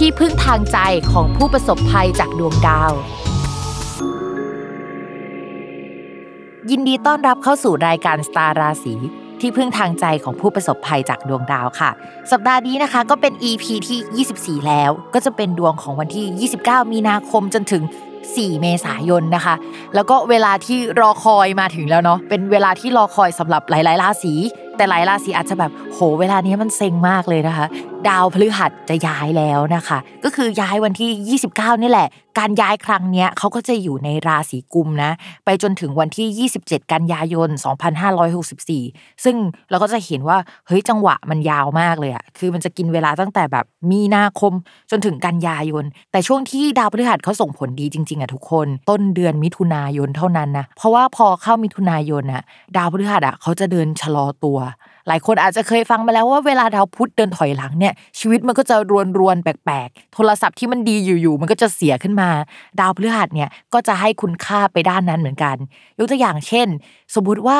ที่พึ่งทางใจของผู้ประสบภัยจากดวงดาว ยินดีต้อนรับเข้าสู่รายการสตาร์ราศีที่พึ่งทางใจของผู้ประสบภัยจากดวงดาวค่ะ สัปดาห์นี้นะคะก็เป็น EP ที่ 24 แล้วก็จะเป็นดวงของวันที่ 29 มีนาคมจนถึง 4 เมษายนนะคะ แล้วก็เวลาที่รอคอยมาถึงแล้วเนาะเป็นเวลาที่รอคอยสำหรับหลายๆราศีแต่หลายราศีอาจจะแบบโหเวลานี้มันเซ็งมากเลยนะคะ ดาวพฤหัสจะย้ายแล้วนะคะ ก็คือย้ายวันที่ 29 นี่แหละ การย้ายครั้งเนี้ยเขาก็จะอยู่ในราศีกุมนะ ไปจนถึงวันที่ 27 กันยายน 2564 ซึ่งเราก็จะเห็นว่าเฮ้ยจังหวะมันยาวมากเลยอะคือมันจะกินเวลาตั้งแต่แบบมีนาคมจนถึงกันยายน แต่ช่วงที่ดาวพฤหัสเขาส่งผลดีจริงๆอะทุกคน ต้นเดือนมิถุนายนเท่านั้นนะเพราะว่าพอเข้ามิถุนายนอะดาวพฤหัสอะเขาจะเดินชะลอตัว หลายคนอาจจะเคยฟังมาแล้วว่าเวลาดาวพุธเดินถอยหลังเนี่ย ชีวิตมันก็จะรวนรวนๆแปลกๆ โทรศัพท์ที่มันดีอยู่ๆ มันก็จะเสียขึ้นมา ดาวพฤหัสเนี่ยก็จะให้คุณค่าไปด้านนั้นเหมือนกัน ยกตัวอย่างเช่น สมมุติว่า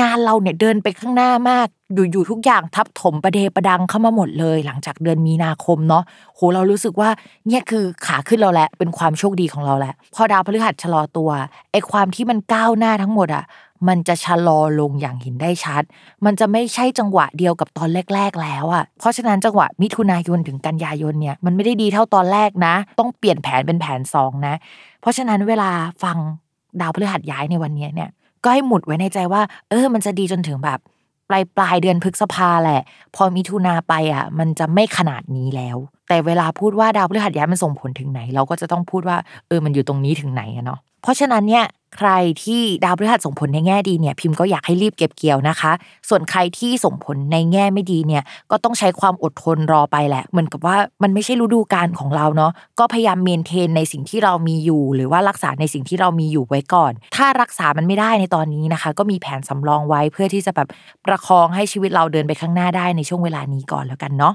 งานเราเนี่ยเดินไปข้างหน้ามากอยู่ๆทุกอย่างทับถมประเดประดังเข้ามาหมดเลย หลังจากเดือนมีนาคมเนาะโหเรารู้สึกว่าเนี่ยคือขาขึ้นเราแหละเป็นความโชคดีของเราแหละพอดาวพฤหัสชะลอตัวไอ้ความที่มันก้าวหน้าทั้งหมดอะ มันจะชะลอลงอย่างเห็นได้ชัด มันจะไม่ใช่จังหวะเดียวกับตอนแรก ๆ แล้วอะ เพราะฉะนั้นจังหวะมิถุนายนถึงกันยายนเนี่ยมันไม่ได้ดีเท่าตอนแรกนะ ต้องเปลี่ยนแผนเป็นแผนสองนะ เพราะฉะนั้นเวลาฟังดาวพฤหัสย้ายในวันนี้เนี่ย ก็ให้หมุดไว้ในใจว่า เออ มันจะดีจนถึงแบบปลายปลายเดือนพฤษภาแหละ พอมิถุนาไปอะ มันจะไม่ขนาดนี้แล้ว แต่เวลาพูดว่าดาวพฤหัสย้ายมันส่งผลถึงไหน เราก็จะต้องพูดว่าเออมันอยู่ตรงนี้ถึงไหนอะเนาะเพราะฉะนั้นเนี่ยใครที่ดาวพฤหัสส่งผลในแง่ดีเนี่ยพิมพ์ก็อยากให้รีบเก็บเกี่ยวนะคะ ส่วนใครที่ส่งผลในแง่ไม่ดีเนี่ยก็ต้องใช้ความอดทนรอไปแหละ เหมือนกับว่ามันไม่ใช่ฤดูกาลของเราเนาะก็พยายามเมนเทนในสิ่งที่เรามีอยู่ หรือว่ารักษาในสิ่งที่เรามีอยู่ไว้ก่อน ถ้ารักษามันไม่ได้ในตอนนี้นะคะ ก็มีแผนสำรองไว้เพื่อที่จะแบบประคองให้ชีวิตเราเดินไปข้างหน้าได้ในช่วงเวลานี้ก่อนแล้วกันเนาะ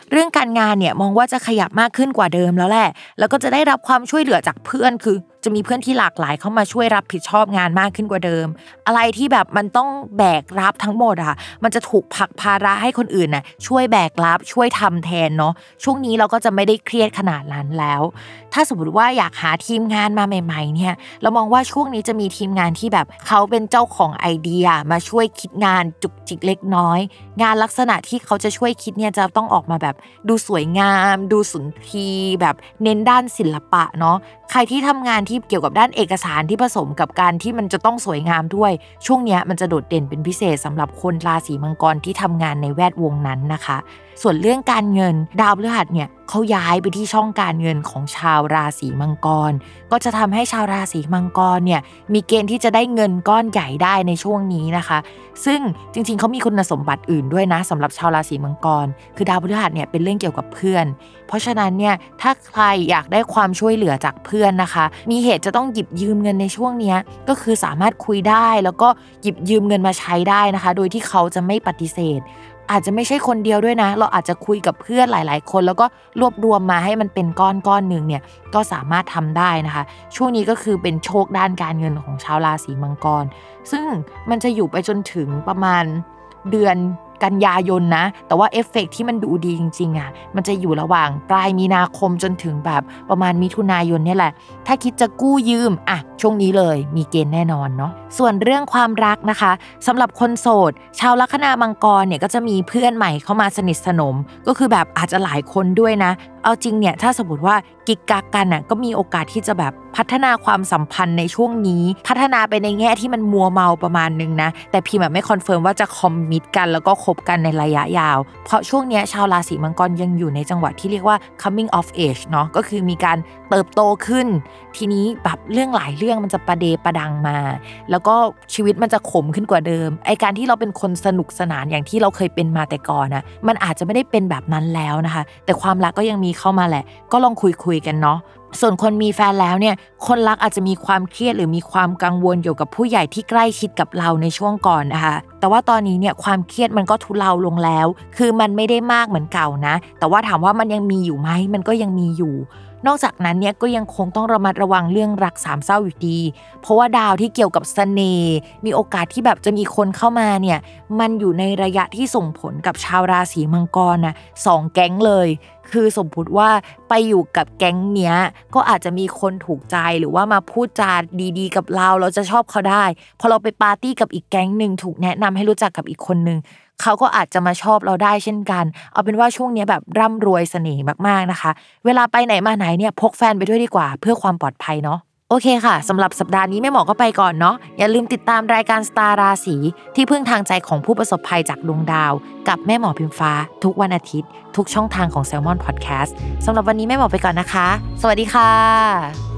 เรื่องการงานเนี่ยมองว่าจะขยับมากขึ้นกว่าเดิมแล้วแหละ แล้วก็จะได้รับความช่วยเหลือจากเพื่อนคือ จะมีเพื่อนที่หลากหลายเข้ามาช่วยรับผิดชอบงานมากขึ้นกว่าเดิม อะไรที่แบบมันต้องแบกรับทั้งหมดอะมันจะถูกผลักภาระให้คนอื่นน่ะช่วยแบกรับช่วยทำแทนเนาะช่วงนี้เราก็จะไม่ได้เครียดขนาดนั้นแล้ว ถ้าสมมติว่าอยากหาทีมงานมาใหม่ ๆ เนี่ย เรามองว่าช่วงนี้จะมีทีมงานที่แบบเขาเป็นเจ้าของไอเดียมาช่วยคิดงานจุกจิกเล็กน้อย งานลักษณะที่เขาจะช่วยคิดเนี่ยจะต้องออกมาแบบดูสวยงาม ดูสุนทรีแบบเน้นด้านศิลปะเนาะ ใครที่ทำงานที่เกี่ยวกับด้านเอกสารที่ผสมกับการที่มันจะต้องสวยงามด้วย ช่วงนี้มันจะโดดเด่นเป็นพิเศษสำหรับคนราศีมังกรที่ทำงานในแวดวงนั้นนะคะ ส่วนเรื่องการเงินดาวพฤหัสเนี่ยเขาย้ายไปที่ช่องการเงินของชาวราศีมังกร ก็จะทำให้ชาวราศีมังกรเนี่ยมีเกณฑ์ที่จะได้เงินก้อนใหญ่ได้ในช่วงนี้นะคะ ซึ่งจริงๆเขามีคุณสมบัติอื่นด้วยนะสำหรับชาวราศีมังกร คือดาวพฤหัสเนี่ยเป็นเรื่องเกี่ยวกับเพื่อน เพราะฉะนั้นเนี่ยถ้าใครอยากได้ความช่วยเหลือจากเพื่อนนะคะ มีเหตุจะต้องหยิบยืมเงินในช่วงนี้ก็คือสามารถคุยได้แล้วก็หยิบยืมเงินมาใช้ได้นะคะ โดยที่เขาจะไม่ปฏิเสธ อาจจะไม่ใช่คนเดียวด้วยนะ เราอาจจะคุยกับเพื่อนหลาย ๆ คน แล้วก็รวบรวมมาให้มันเป็นก้อนก้อนหนึ่งเนี่ยก็สามารถทำได้นะคะ ช่วงนี้ก็คือเป็นโชคด้านการเงินของชาวราศีมังกร ซึ่งมันจะอยู่ไปจนถึงประมาณเดือน กันยายนนะ แต่ว่าเอฟเฟกที่มันดูดีจริงๆอะมันจะอยู่ระหว่างปลายมีนาคมจนถึงแบบประมาณมิถุนายนเนี่ยแหละ ถ้าคิดจะกู้ยืมอะช่วงนี้เลยมีเกณฑ์แน่นอนเนาะส่วนเรื่องความรักนะคะสำหรับคนโสด ชาวลัคนามังกรเนี่ยก็จะมีเพื่อนใหม่เข้ามาสนิทสนม ก็คือแบบอาจจะหลายคนด้วยนะ เอาจริงเนี่ยถ้าสมมติว่ากุ๊กกิ๊กกันน่ะก็มีโอกาสที่จะแบบพัฒนาความสัมพันธ์ในช่วงนี้ พัฒนาไปในแง่ที่มันมัวเมาประมาณนึงนะแต่พี่แบบไม่ confirm ว่าจะ commit กันแล้วก็คบกันในระยะยาว เพราะช่วงนี้ชาวราศีมังกรยังอยู่ในจังหวะที่เรียกว่า coming of age เนาะก็คือมีการเติบโตขึ้น ทีนี้แบบเรื่องหลายเรื่องมันจะประเดประดังมา แล้วก็ชีวิตมันจะขมขึ้นกว่าเดิมไอการที่เราเป็นคนสนุกสนานอย่างที่เราเคยเป็นมาแต่ก่อนนะมันอาจจะไม่ได้เป็นแบบนั้นแล้วนะคะ แต่ความรักก็ยังมีเข้ามาแหละ ก็ลองคุยคุยกันเนาะ ส่วนคนมีแฟนแล้วเนี่ย คนรักอาจจะมีความเครียดหรือมีความกังวลเกี่ยวกับผู้ใหญ่ที่ใกล้ชิดกับเราในช่วงก่อนนะคะ แต่ว่าตอนนี้เนี่ยความเครียดมันก็ทุเลาลงแล้ว คือมันไม่ได้มากเหมือนเก่านะ แต่ว่าถามว่ามันยังมีอยู่ไหม มันก็ยังมีอยู่ นอกจากนั้นเนี่ยก็ยังคงต้องระมัดระวังเรื่องรักสามเศร้าอยู่ดี เพราะว่าดาวที่เกี่ยวกับเสน่ห์ มีโอกาสที่แบบจะมีคนเข้ามาเนี่ย มันอยู่ในระยะที่ส่งผลกับชาวราศีมังกรนะสองแก๊งเลย คือสมมติว่าไปอยู่กับแก๊งเนี้ยก็อาจจะมีคนถูกใจหรือว่ามาพูดจาดีๆ กับเราเราจะชอบเขาได้พอเราไปปาร์ตี้กับอีกแก๊งหนึ่งถูกแนะนำให้รู้จักกับอีกคนนึงเขาก็อาจจะมาชอบเราได้เช่นกัน เอาเป็นว่าช่วงนี้แบบร่ำรวยเสน่ห์มากๆนะคะ เวลาไปไหนมาไหนเนี่ยพกแฟนไปด้วยดีกว่า เพื่อความปลอดภัยเนาะ โอเคค่ะสำหรับสัปดาห์นี้แม่หมอก็ไปก่อนเนาะอย่าลืมติดตามรายการสตาร์ราศีที่พึ่งทางใจของผู้ประสบภัยจากดวงดาว กับแม่หมอพิมฟ้า ทุกวันอาทิตย์ ทุกช่องทางของ s ซ l m o n Podcast สำหรับวันนี้แม่หมอไปก่อนนะคะ สวัสดีค่ะ